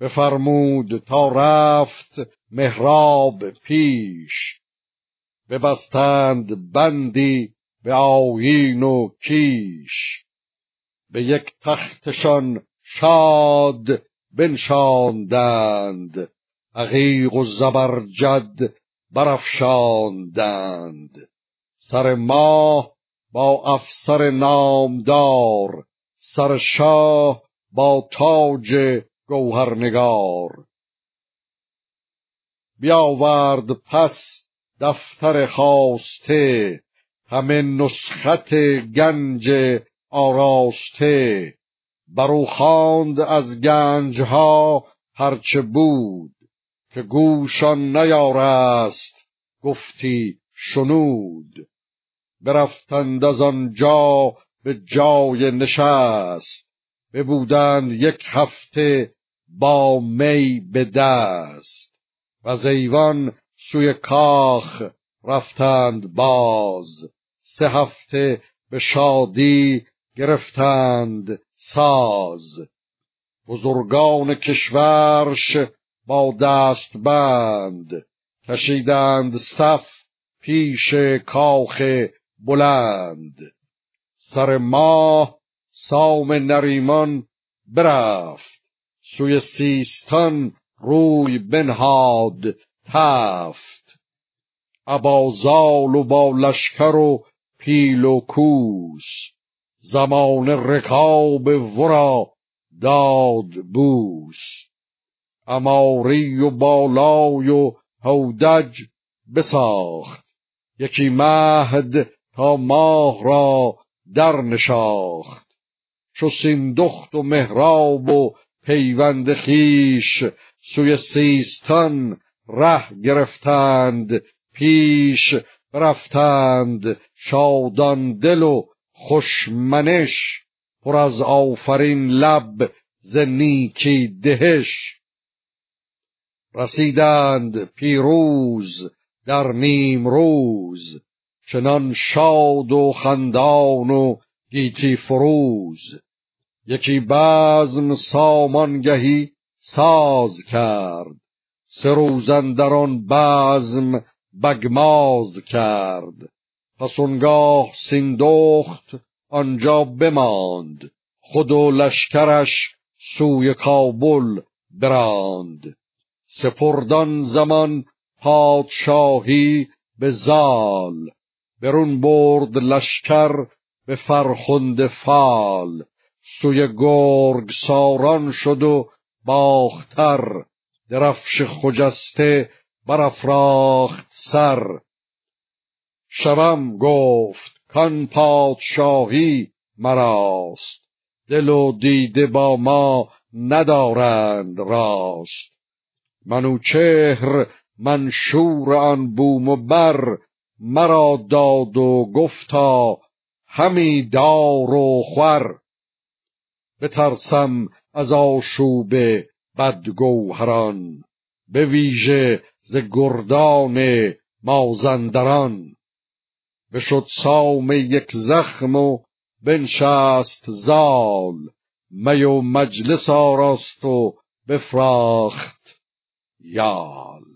بفرمود تا رفت مهراب پیش. ببستند بندی به آیین و کیش. به یک تختشان شاد بنشاندند. عقیق و زبرجد برافشاندند. سر ماه با افسر نامدار سر شاه با تاج گوهرنگار بیاورد پس دفتر خواسته همه نسخت گنج آراسته. برو خواند از گنجها هرچه بود که گوشان نیارست گفتی شنود. برفتند از آنجا به جای نشست ببودند یک هفته با می به دست و زیوان سوی کاخ رفتند باز. سه هفته به شادی گرفتند ساز. بزرگان کشورش با دست بند. کشیدند صف پیش کاخ بلند. سر ماه سام نریمان برفت. سوی سیستان روی بنهاد تفت. ابازال و با لشکر و پیل و کوس. زمان رکاب ورا داد بوس. اماری و بالای و هودج بساخت. یکی مهد تا ماه را در نشاخت چو سیندخت و مهراب و پیوند خیش سوی سیستان ره گرفتند پیش رفتند. شادان دل و خوشمنش پر از آفرین لب ز نیکی دهش. رسیدند پیروز در نیم روز چنان شاد و خندان و گیتی فروز. یکی بزم سامانگهی ساز کرد. سه روزن در آن بزم بگماز کرد. پس اونگاه سیندخت آنجا بماند. خود و لشکرش سوی کابل براند. سپردان زمان پادشاهی به زال. برون برد لشکر به فرخنده فال. سوی گرگ ساران شد و باختر. درفش خجسته برافراخت سر. شبم گفت کان پادشاهی مراست. دل و دیده با ما ندارند راست. منوچهر منشور آن بوم و بر مرا داد و گفتا همی دار و خور. بترسم از آشوب بدگوهران به ویژه ز گردان مازندران. بشد سام یک زخم و بنشست زال می و مجلس آراست و بفراخت یال.